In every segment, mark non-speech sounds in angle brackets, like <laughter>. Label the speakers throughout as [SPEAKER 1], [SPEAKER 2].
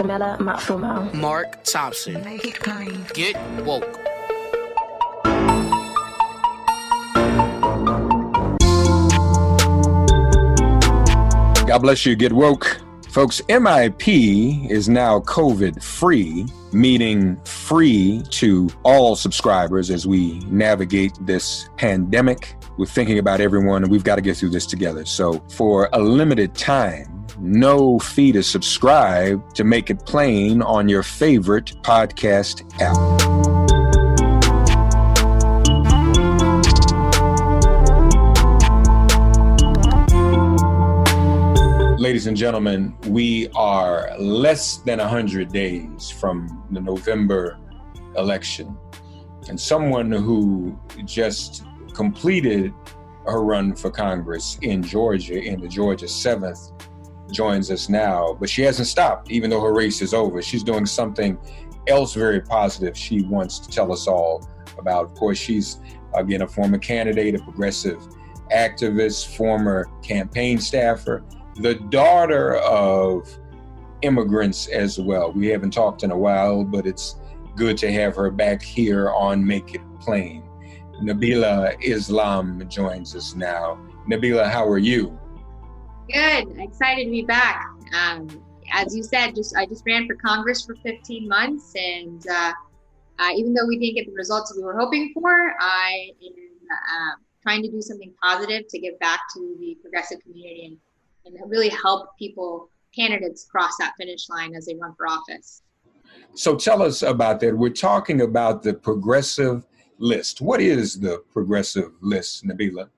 [SPEAKER 1] M.I.P.
[SPEAKER 2] With Masamela Matfumo.
[SPEAKER 1] Mark Thompson. Make it plain. Get woke.
[SPEAKER 3] God bless you. Get woke. Folks, MIP is now COVID free, meaning free to all subscribers as we navigate this pandemic. We're thinking about everyone and we've got to get through this together. So, for a limited time, no fee to subscribe to make it plain on your favorite podcast app. Ladies and gentlemen, we are less than 100 days from the November election. And someone who just completed her run for Congress in Georgia, in the Georgia 7th, joins us now. But she hasn't stopped, even though her race is over. She's doing something else very positive she wants to tell us all about. Of course, she's, again, a former candidate, a progressive activist, former campaign staffer the daughter of immigrants as well. We haven't talked in a while, but it's good to have her back here on Make It Plain. Nabila Islam joins us now. Nabila, how are you?
[SPEAKER 4] Good. Excited to be back. Um, as you said, just I just ran for Congress for 15 months, and uh, uh, even though we didn't get the results we were hoping for, I am uh, trying to do something positive to give back to the progressive community and and really help people, candidates cross that finish line as they run for office.
[SPEAKER 3] So tell us about that. We're talking about the progressive list. What is the progressive list, Nabila?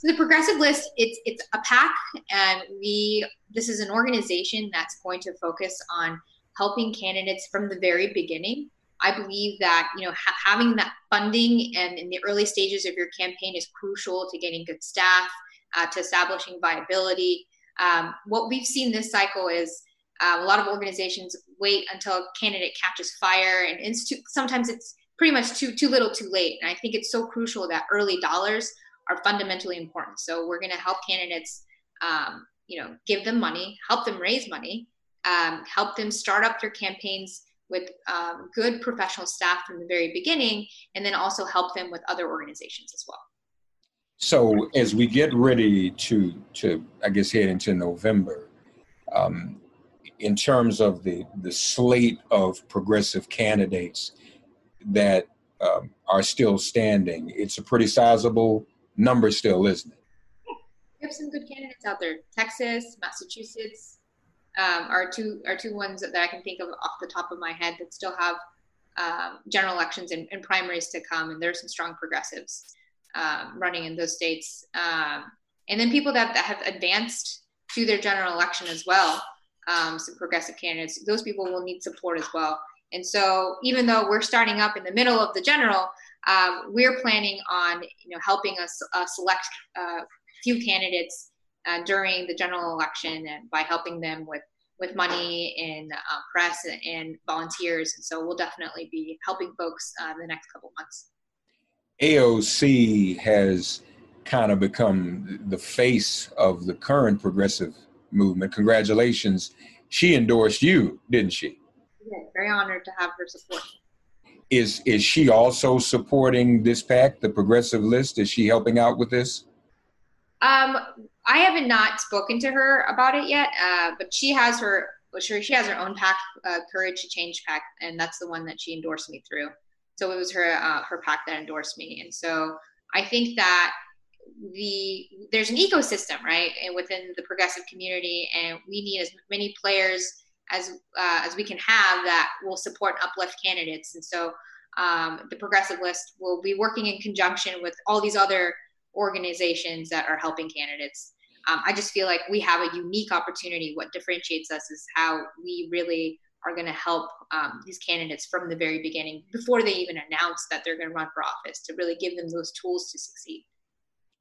[SPEAKER 4] So the progressive list, it's it's a PAC, and we this is an organization that's going to focus on helping candidates from the very beginning. I believe that you know ha- having that funding and in the early stages of your campaign is crucial to getting good staff, uh, to establishing viability. Um, what we've seen this cycle is uh, a lot of organizations wait until a candidate catches fire, and sometimes it's pretty much too too little, too late. And I think it's so crucial that early dollars are fundamentally important. So we're going to help candidates, um, you know, give them money, help them raise money, um, help them start up their campaigns with um, good professional staff from the very beginning, and then also help them with other organizations as well.
[SPEAKER 3] So as we get ready to to I guess head into November, um, in terms of the the slate of progressive candidates that um, are still standing, it's a pretty sizable number still, isn't it?
[SPEAKER 4] We have some good candidates out there. Texas, Massachusetts um, are two are two ones that I can think of off the top of my head that still have um, general elections and, and, primaries to come, and there's some strong progressives um, running in those states. Um, and then people that, that have advanced to their general election as well, um, some progressive candidates. Those people will need support as well. And so, even though we're starting up in the middle of the general, um, we're planning on you know helping us uh, select a uh, few candidates uh, during the general election and by helping them with with money and uh, press and volunteers. And so, we'll definitely be helping folks uh, the next couple months.
[SPEAKER 3] AOC has kind of become the face of the current progressive movement. Congratulations. She endorsed you, didn't she?
[SPEAKER 4] Yeah, very honored to have her support.
[SPEAKER 3] Is is she also supporting this PAC, the progressive list? Is she helping out with this?
[SPEAKER 4] Um, I haven't not spoken to her about it yet, uh, but she has her she has her own PAC, uh, Courage to Change PAC, and that's the one that she endorsed me through. So it was her uh, her PAC that endorsed me, and so I think that the there's an ecosystem right and within the progressive community, and we need as many players as uh, as we can have that will support uplift candidates. And so um, the progressive list will be working in conjunction with all these other organizations that are helping candidates. Um, I just feel like we have a unique opportunity. What differentiates us is how we really are going to help um, these candidates from the very beginning before they even announce that they're going to run for office to really give them those tools to succeed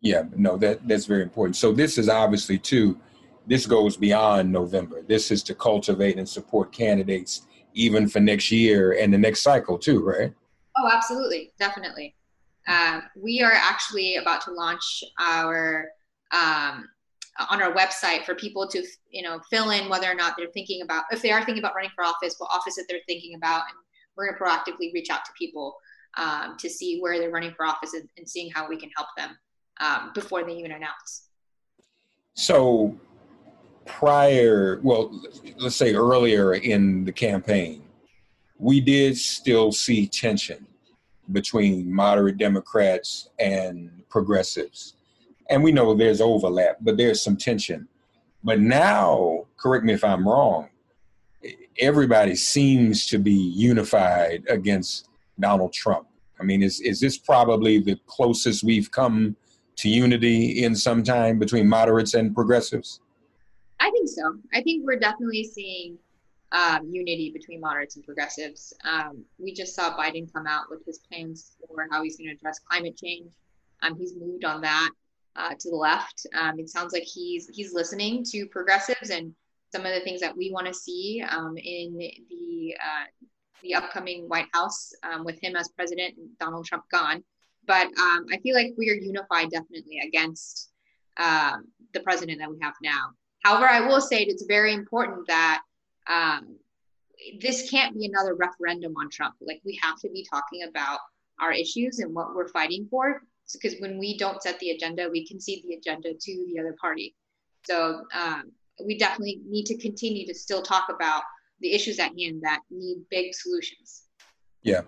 [SPEAKER 3] yeah no that that's very important so this is obviously too this goes beyond november. This is to cultivate and support candidates even for next year and the next cycle too right?
[SPEAKER 4] Oh absolutely. Definitely. Uh, we are actually about to launch our um, on our website for people to you know fill in whether or not they're thinking about if they are thinking about running for office what office that they're thinking about and we're going to proactively reach out to people um, to see where they're running for office and, and seeing how we can help them um, before they even announce.
[SPEAKER 3] So prior well let's say earlier in the campaign we did still see tension between moderate democrats and progressives and we know there's overlap, but there's some tension. But now, correct me if I'm wrong, everybody seems to be unified against Donald Trump. I mean, is is this probably the closest we've come to unity in some time between moderates and progressives?
[SPEAKER 4] I think so. I think we're definitely seeing um, unity between moderates and progressives. Um, we just saw Biden come out with his plans for how he's going to address climate change. Um, he's moved on that uh, to the left. Um, it sounds like he's he's listening to progressives and some of the things that we want to see um, in the uh, the upcoming White House um, with him as president and Donald Trump gone. But I feel like we are unified definitely against um, the president that we have now. However, I will say it's very important that um, this can't be another referendum on Trump. Like we have to be talking about our issues and what we're fighting for because when we don't set the agenda, we concede the agenda to the other party. So um, we definitely need to continue to still talk about the issues at hand that need big solutions.
[SPEAKER 3] Yeah.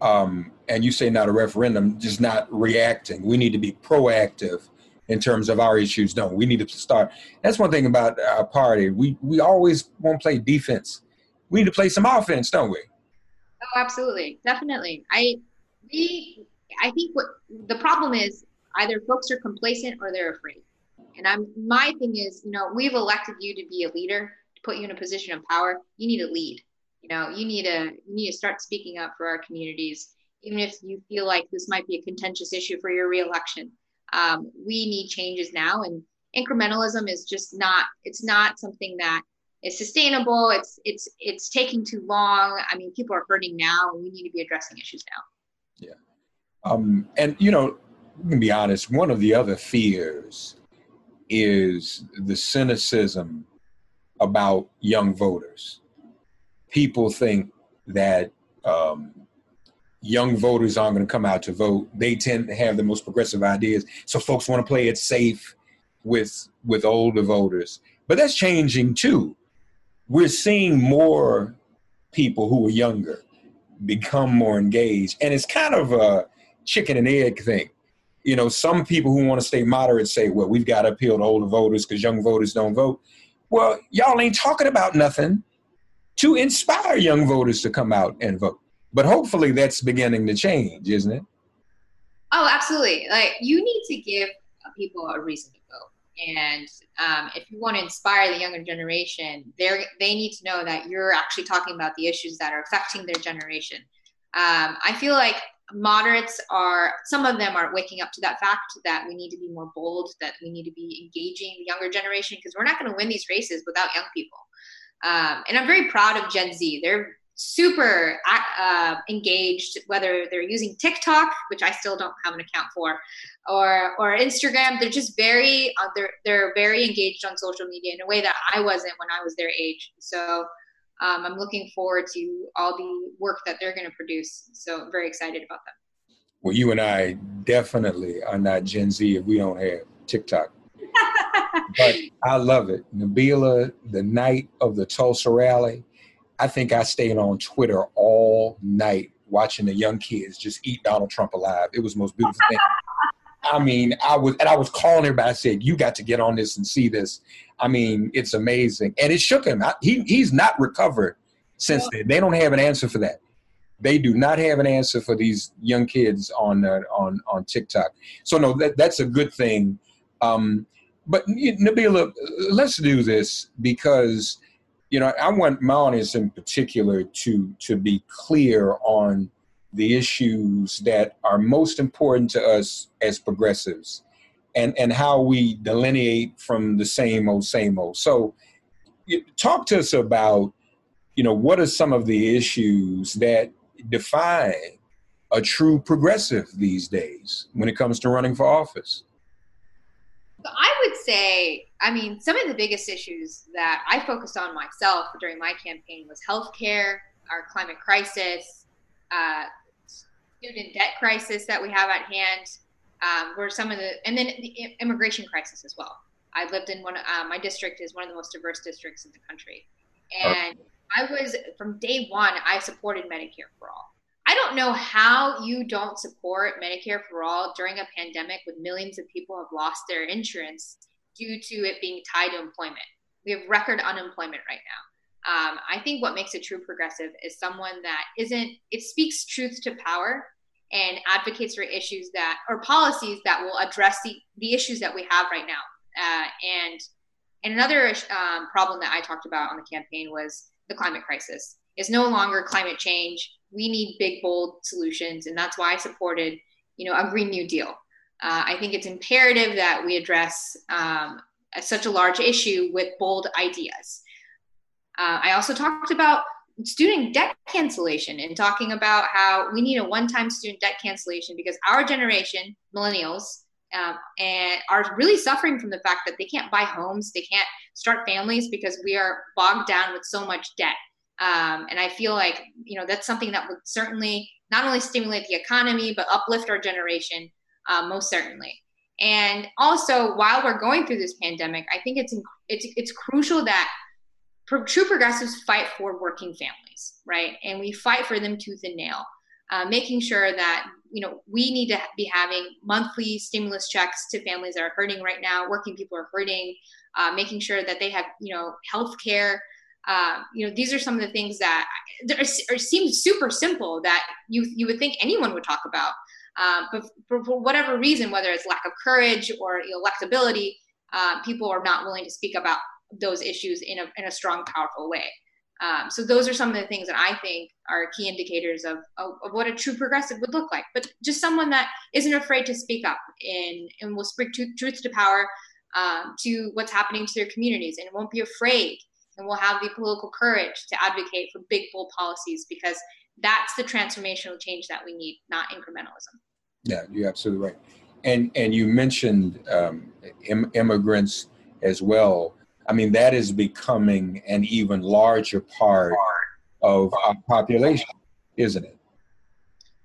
[SPEAKER 3] Um, and you say not a referendum, just not reacting. We need to be proactive in terms of our issues. No, we need to start. That's one thing about our party. We we always won't play defense. We need to play some offense, don't we?
[SPEAKER 4] Oh, absolutely, definitely. I we I think what the problem is either folks are complacent or they're afraid. And I'm my thing is, you know, we've elected you to be a leader, to put you in a position of power. You need to lead. You know, you need to you need to start speaking up for our communities, even if you feel like this might be a contentious issue for your reelection. Um, we need changes now, and incrementalism is just not. It's not something that is sustainable. It's it's it's taking too long. I mean, people are hurting now, and we need to be addressing issues now.
[SPEAKER 3] Yeah. Um, and, you know, can be honest, one of the other fears is the cynicism about young voters. People think that um, young voters aren't going to come out to vote. They tend to have the most progressive ideas, so folks want to play it safe with with older voters. But that's changing too. We're seeing more people who are younger become more engaged, and it's kind of a chicken and egg thing. You know, some people who want to stay moderate say, "Well, we've got to appeal to older voters because young voters don't vote." Well, y'all ain't talking about nothing to inspire young voters to come out and vote. But hopefully that's beginning to change, isn't it?
[SPEAKER 4] Oh, absolutely. Like you need to give people a reason to vote. And um, if you want to inspire the younger generation, they they need to know that you're actually talking about the issues that are affecting their generation. Um, I feel like moderates are some of them are waking up to that fact that we need to be more bold, that we need to be engaging the younger generation because we're not going to win these races without young people. Um, and I'm very proud of Gen Z. They're super uh, engaged, whether they're using TikTok, which I still don't have an account for, or or Instagram. They're just very uh, they're they're very engaged on social media in a way that I wasn't when I was their age. So um, I'm looking forward to all the work that they're going to produce. So I'm very excited about them.
[SPEAKER 3] Well, you and I definitely are not Gen Z if we don't have TikTok. <laughs> but I love it. Nabila, the night of the Tulsa rally, I think I stayed on Twitter all night watching the young kids just eat Donald Trump alive. It was the most beautiful thing. I mean, I was and I was calling everybody. I said, "You got to get on this and see this." I mean, it's amazing, and it shook him. He he's not recovered since then. They don't have an answer for that. They do not have an answer for these young kids on uh, on on TikTok. So no, that that's a good thing. Um, but Nabila, let's do this because you know I want my in particular to to be clear on the issues that are most important to us as progressives and and how we delineate from the same old same old. So talk to us about you know what are some of the issues that define a true progressive these days when it comes to running for office
[SPEAKER 4] I would say, I mean, some of the biggest issues that I focused on myself during my campaign was healthcare, our climate crisis, uh, student debt crisis that we have at hand, um, were some of the, and then the immigration crisis as well. I lived in one, uh, my district is one of the most diverse districts in the country. And I was, from day one, I supported Medicare for all. I don't know how you don't support Medicare for all during a pandemic with millions of people have lost their insurance due to it being tied to employment. We have record unemployment right now. Um, I think what makes a true progressive is someone that isn't, it speaks truth to power and advocates for issues that, or policies that will address the, the issues that we have right now. Uh, and, and another um, problem that I talked about on the campaign was the climate crisis. It's no longer climate change we need big, bold solutions, and that's why I supported, you know, a Green New Deal. Uh, I think it's imperative that we address um, such a large issue with bold ideas. Uh, I also talked about student debt cancellation and talking about how we need a one-time student debt cancellation because our generation, millennials, um, and are really suffering from the fact that they can't buy homes, they can't start families because we are bogged down with so much debt. Um, and I feel like, you know, that's something that would certainly not only stimulate the economy, but uplift our generation, uh, most certainly. And also, while we're going through this pandemic, I think it's it's it's crucial that true progressives fight for working families, right? And we fight for them tooth and nail, uh, making sure that you know we need to be having monthly stimulus checks to families that are hurting right now. Working people are hurting, uh, making sure that they have you know health care um, you know, these are some of the things that are, seem super simple that you you would think anyone would talk about, um, but for, for, whatever reason, whether it's lack of courage or electability, uh, people are not willing to speak about those issues in a in a strong, powerful way. Um, so those are some of the things that I think are key indicators of, of, of, what a true progressive would look like. But just someone that isn't afraid to speak up and, and will speak truth to power um, to what's happening to their communities and won't be afraid and we'll have the political courage to advocate for big, bold policies because that's the transformational change that we need, not incrementalism.
[SPEAKER 3] Yeah, you're absolutely right. And and you mentioned um, Im- immigrants as well. I mean, that is becoming an even larger part of our population, isn't it?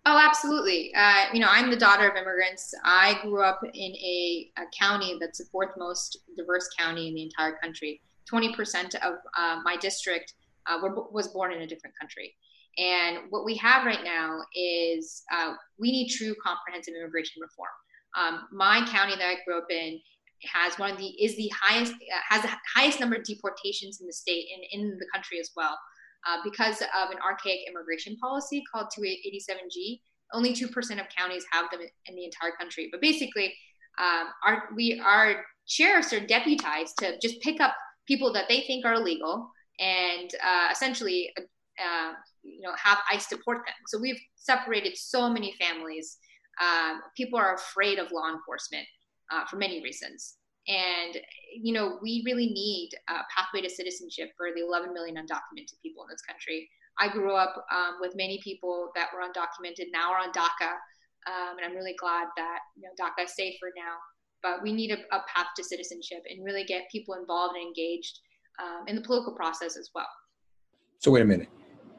[SPEAKER 4] Oh, absolutely. Uh, you know, I'm the daughter of immigrants. I grew up in a, a, county that's the fourth most diverse county in the entire country. 20% of uh, my district uh, were, was born in a different country. And what we have right now is uh, we need true comprehensive immigration reform. Um, my county that I grew up in has one of the is the highest uh, has the highest number of deportations in the state and in the country as well uh, because of an archaic immigration policy called 287G. Only 2% of counties have them in the entire country. But basically, um, our, we, our sheriffs are deputized to just pick up people that they think are illegal and uh, essentially uh, you know, have ICE deport them. So we've separated so many families. Um, people are afraid of law enforcement uh, for many reasons. And, you know, we really need a pathway to citizenship for the 11 million undocumented people in this country. I grew up um, with many people that were undocumented, now are on DACA. Um, and I'm really glad that, you know, DACA is safer now. But we need a, a path to citizenship and really get people involved and engaged um, in the political process as well.
[SPEAKER 3] So, wait a minute.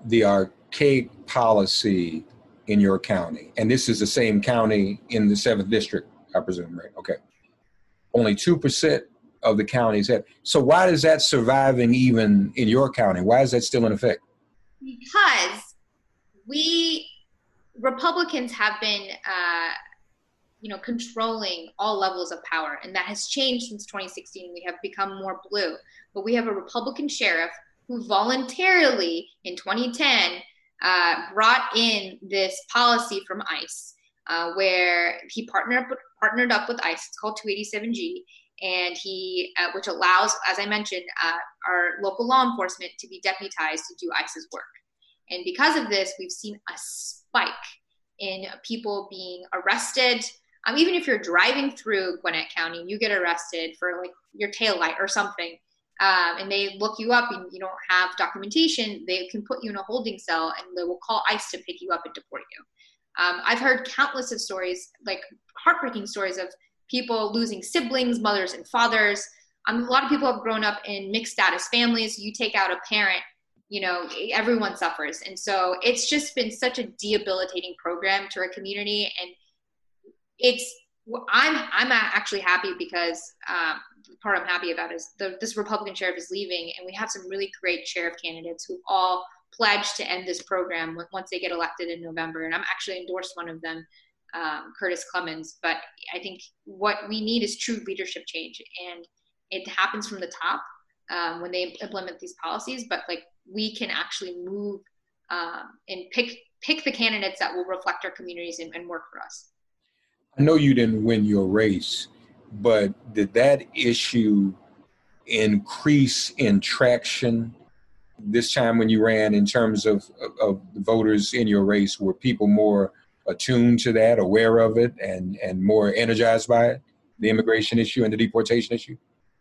[SPEAKER 3] The archaic policy in your county, and this is the same county in the 7th District, I presume, right? Okay only 2% of the counties have. So why is that surviving even in your county? Why is that still in effect?
[SPEAKER 4] Because we Republicans have been, uh, you know, controlling all levels of power, and that has changed since 2016. We have become more blue, but we have a Republican sheriff who voluntarily in 2010 uh, brought in this policy from ICE, uh, where he partnered up with partnered up with ICE. It's called 287G, and he, uh, which allows, as I mentioned, uh, our local law enforcement to be deputized to do ICE's work. And because of this, we've seen a spike in people being arrested. Um, even if you're driving through Gwinnett County you get arrested for like your tail light or something, um, and they look you up and you don't have documentation, they can put you in a holding cell and they will call ICE to pick you up and deport you. Um, I've heard countless of stories, like heartbreaking stories of people losing siblings, mothers, and fathers. Um, a lot of people have grown up in mixed status families. You take out a parent, you know, everyone suffers. And so it's just been such a debilitating program to our community. And it's, I'm, I'm actually happy because um, the part I'm happy about is the, this Republican sheriff is leaving, and we have some really great sheriff candidates who all pledged to end this program once they get elected in November. And I'm actually endorsed one of them, um, Curtis Clemons. But I think what we need is true leadership change, and it happens from the top um, when they implement these policies. But like we can actually move um, and pick pick the candidates that will reflect our communities and, and work for us.
[SPEAKER 3] I know you didn't win your race, but did that issue increase in traction this time when you ran in terms of, of, voters in your race? Were people more attuned to that, aware of it, and, and more energized by it, the immigration issue and the deportation issue?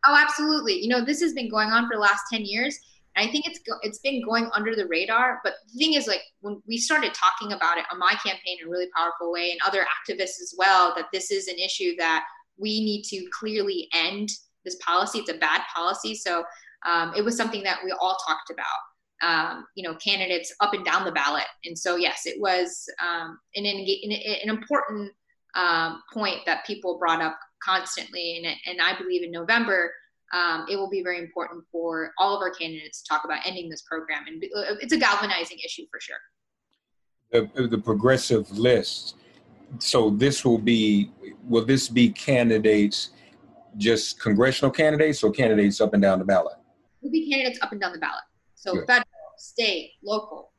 [SPEAKER 4] Oh, absolutely. You know, this has been going on for the last 10 years. And I think it's it's been going under the radar. But the thing is, like when we started talking about it on my campaign in a really powerful way, and other activists as well, that this is an issue that we need to clearly end this policy. It's a bad policy. So um, it was something that we all talked about. Um, you know, candidates up and down the ballot. And so, yes, it was um, an, an, an, important um, point that people brought up constantly. And, and I believe in November, um, it will be very important for all of our candidates to talk about ending this program. And uh, it's a galvanizing issue for sure.
[SPEAKER 3] The, the progressive list. So this will be, will this be candidates, just congressional candidates or candidates up and down the ballot?
[SPEAKER 4] will be candidates up and down the ballot. So Good. federal, state, local.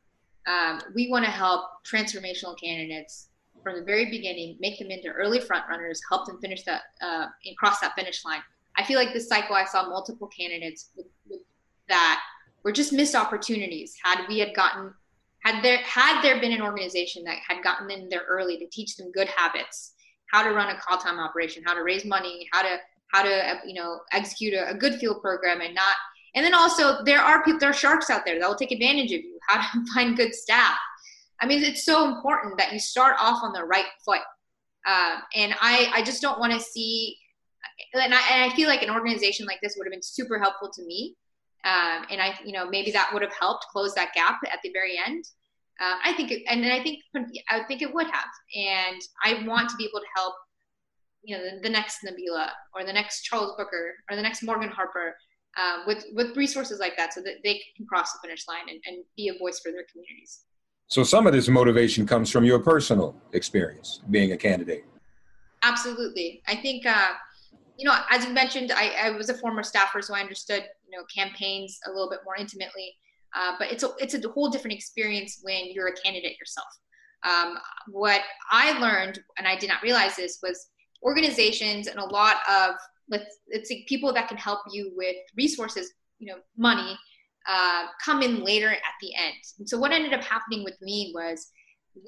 [SPEAKER 4] Um, we want to help transformational candidates from the very beginning, make them into early front runners, help them finish that uh, and cross that finish line. I feel like this cycle, I saw multiple candidates with, with that were just missed opportunities. Had we had gotten, had there had there been an organization that had gotten in there early to teach them good habits, how to run a call time operation, how to raise money, how to how to you know execute a, a good field program, and not and then also there are people, there are sharks out there that will take advantage of you. How to <laughs> find good staff. I mean, it's so important that you start off on the right foot. Uh, and I, I just don't want to see, and I, and I feel like an organization like this would have been super helpful to me. Um, and I, you know, maybe that would have helped close that gap at the very end. Uh, I think, it, and I think I think it would have, and I want to be able to help, you know, the, the next Nabila or the next Charles Booker or the next Morgan Harper um, with with resources like that, so that they can cross the finish line and, and be a voice for their communities.
[SPEAKER 3] So some of this motivation comes from your personal experience being a candidate.
[SPEAKER 4] Absolutely, I think. Uh, you know, as you mentioned, I, I was a former staffer, so I understood, you know, campaigns a little bit more intimately. Uh, but it's a, it's a whole different experience when you're a candidate yourself. Um, what I learned, and I did not realize this, was organizations and a lot of let's let's people that can help you with resources, you know, money, uh, come in later at the end. And so what ended up happening with me was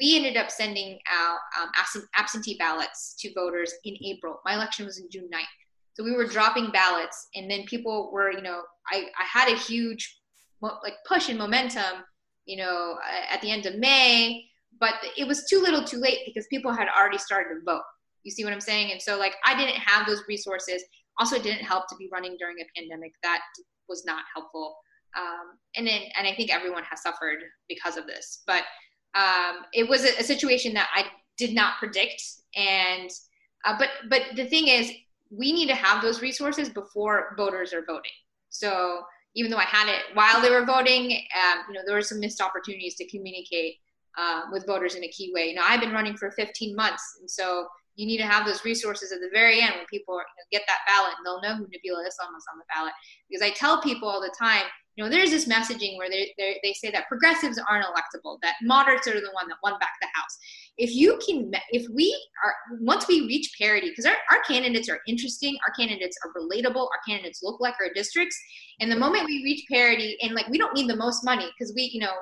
[SPEAKER 4] we ended up sending out um, absentee ballots to voters in April. My election was in June 9th. So we were dropping ballots, and then people were, you know, I, I had a huge like push and momentum, you know, at the end of May, but it was too little too late because people had already started to vote. You see what I'm saying? And so, like, I didn't have those resources. Also, it didn't help to be running during a pandemic. That was not helpful. Um, and then, and I think everyone has suffered because of this. But um, it was a, a, situation that I did not predict. And uh, but but the thing is, we need to have those resources before voters are voting. So even though I had it while they were voting, um, you know, there were some missed opportunities to communicate uh, with voters in a key way. You know, I've been running for 15 months, and so you need to have those resources at the very end when people are, you know, get that ballot and they'll know who Nabila Islam is on the ballot. Because I tell people all the time, you know, there's this messaging where they, they say that progressives aren't electable, that moderates are the one that won back the House. If you can, if we are, once we reach parity, because our, our candidates are interesting, our candidates are relatable, our candidates look like our districts. And the moment we reach parity, and like we don't need the most money because we, you know,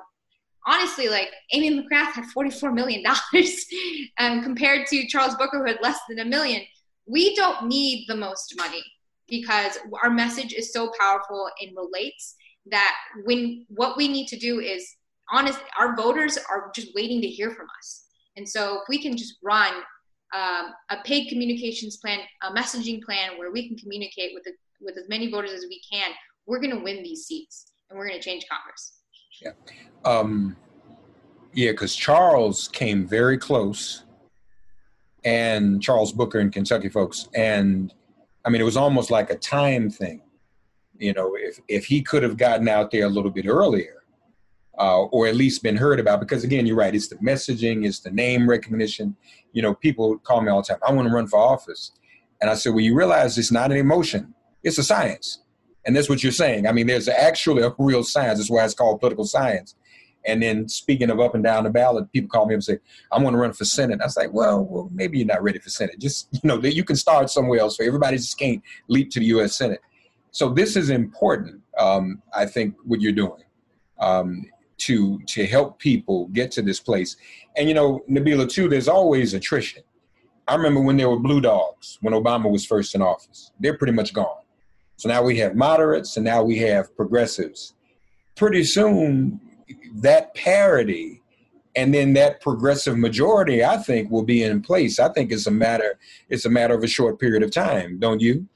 [SPEAKER 4] honestly, like Amy McGrath had $44 million <laughs> um, compared to Charles Booker, who had less than a million. We don't need the most money because our message is so powerful and relates that when what we need to do is honest our voters are just waiting to hear from us and so if we can just run um, a paid communications plan a messaging plan where we can communicate with the, with as many voters as we can we're going to win these seats and we're going to change congress
[SPEAKER 3] yeah um, yeah because charles came very close and charles booker and kentucky folks and i mean it was almost like a time thing you know, if if he could have gotten out there a little bit earlier, uh, or at least been heard about, because again, you're right. It's the messaging, it's the name recognition. You know, people call me all the time. I want to run for office, and I said, well, you realize it's not an emotion; it's a science, and that's what you're saying. I mean, there's actually a real science. That's why it's called political science. And then speaking of up and down the ballot, people call me up and say, I want to run for Senate. I was like, well, well, maybe you're not ready for Senate. Just, <laughs> you know, you can start somewhere else. So everybody just can't leap to the U.S. Senate. So this is important. Um, I think what you're doing um, to to help people get to this place. And you know, Nabila, too. There's always attrition. I remember when there were blue dogs when Obama was first in office. They're pretty much gone. So now we have moderates, and now we have progressives. Pretty soon, that parity and then that progressive majority, I think, will be in place. I think it's a matter it's a matter of a short period of time, don't you?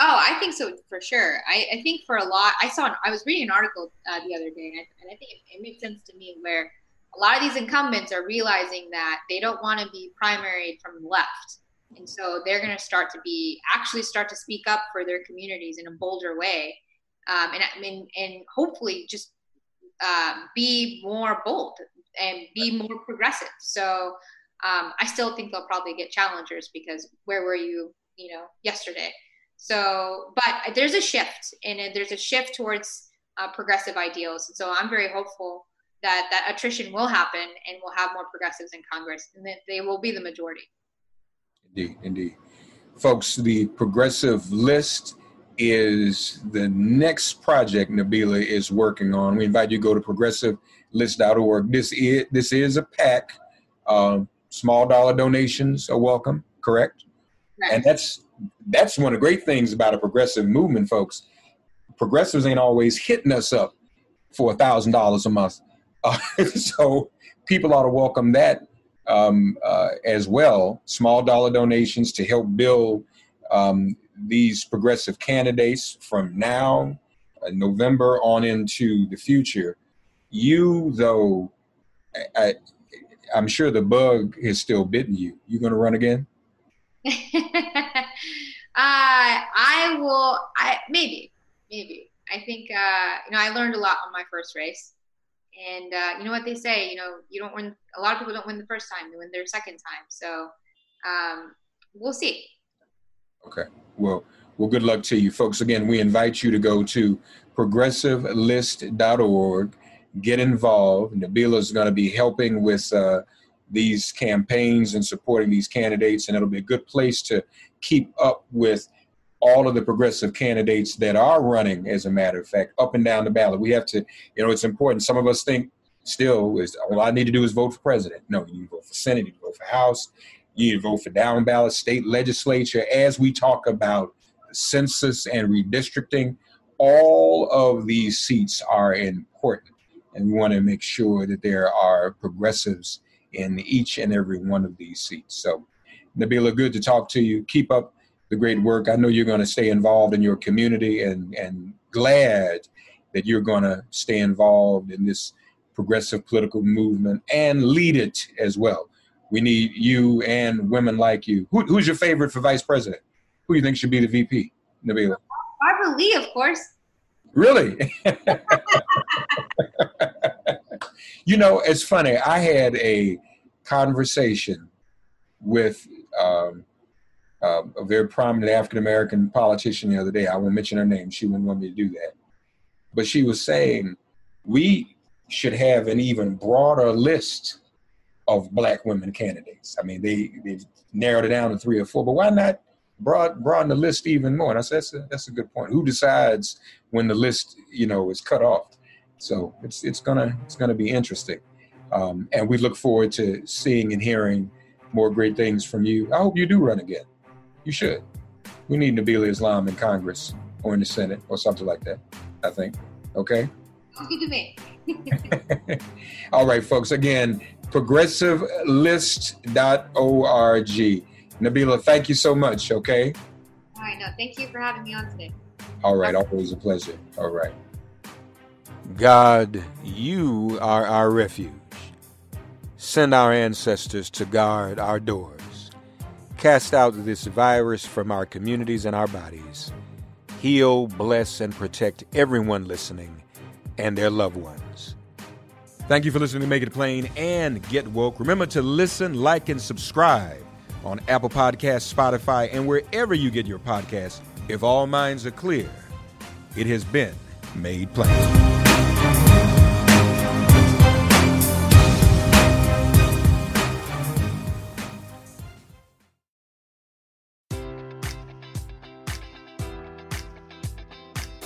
[SPEAKER 4] Oh, I think so for sure. I, I think for a lot, I saw, I was reading an article uh, the other day, and I, and I think it, it makes sense to me where a lot of these incumbents are realizing that they don't want to be primaried from the left. And so they're going to start to be, actually start to speak up for their communities in a bolder way. Um, and, and, and hopefully just uh, be more bold and be more progressive. So um, I still think they'll probably get challengers because where were you, you know, yesterday? So, but there's a shift, and there's a shift towards uh, progressive ideals. And so I'm very hopeful that that attrition will happen, and we'll have more progressives in Congress, and that they will be the majority.
[SPEAKER 3] Indeed, indeed, folks. The progressive list is the next project Nabila is working on. We invite you to go to progressivelist.org. This is this is a PAC. Um, small dollar donations are welcome, correct? Right. And that's that's one of the great things about a progressive movement, folks. Progressives ain't always hitting us up for a thousand dollars a month, uh, <laughs> so people ought to welcome that um, uh, as well. Small dollar donations to help build um, these progressive candidates from now, uh, November on into the future. You, though, I, am sure the bug is still bitten you. You going to run again? <laughs>
[SPEAKER 4] uh, I will. I maybe, maybe. I think uh, you know I learned a lot on my first race, and uh, you know what they say. You know, you don't win. A lot of people don't win the first time; they win their second time. So um, we'll see.
[SPEAKER 3] Okay. Well, well, good luck to you, folks. Again, we invite you to go to progressivelist.org, get involved. Nabila is going to be helping with uh, these campaigns and supporting these candidates, and it'll be a good place to keep up with all of the progressive candidates that are running, as a matter of fact, up and down the ballot. We have to, you know, it's important. Some of us think still is all I need to do is vote for president. No, you need to vote for Senate, you vote for House, you need to vote for down ballot state legislature. As we talk about census and redistricting, all of these seats are important. And we want to make sure that there are progressives in each and every one of these seats. So, Nabila, good to talk to you. Keep up the great work. I know you're going to stay involved in your community and, and glad that you're going to stay involved in this progressive political movement and lead it as well. We need you and women like you. Who, who's your favorite for vice president? Who do you think should be the VP, Nabila?
[SPEAKER 4] Barbara Lee, of course.
[SPEAKER 3] Really? <laughs> you know, it's funny. I had a conversation with um, uh, a very prominent African American politician the other day. I won't mention her name. She wouldn't want me to do that. But she was saying we should have an even broader list of black women candidates. I mean, they they've narrowed it down to three or four, but why not broad, broaden the list even more? And I said that's a, that's a good point. Who decides when the list you know is cut off? So it's it's gonna it's gonna be interesting, um, and we look forward to seeing and hearing more great things from you. I hope you do run again. You should. We need Nabila Islam in Congress or in the Senate or something like that, I think. Okay?
[SPEAKER 4] Sounds good to me. <laughs>
[SPEAKER 3] All right, folks. Again, progressivelist.org. Nabila, thank you so much, okay?
[SPEAKER 4] All right, no, thank you for having me on today.
[SPEAKER 3] All right, always a pleasure. All right.
[SPEAKER 5] God, you are our refuge. Send our ancestors to guard our doors. Cast out this virus from our communities and our bodies. Heal, bless, and protect everyone listening and their loved ones. Thank you for listening to Make It Plain and Get Woke. Remember to listen, like, and subscribe on Apple Podcasts, Spotify, and wherever you get your podcasts. If all minds are clear, it has been made plain.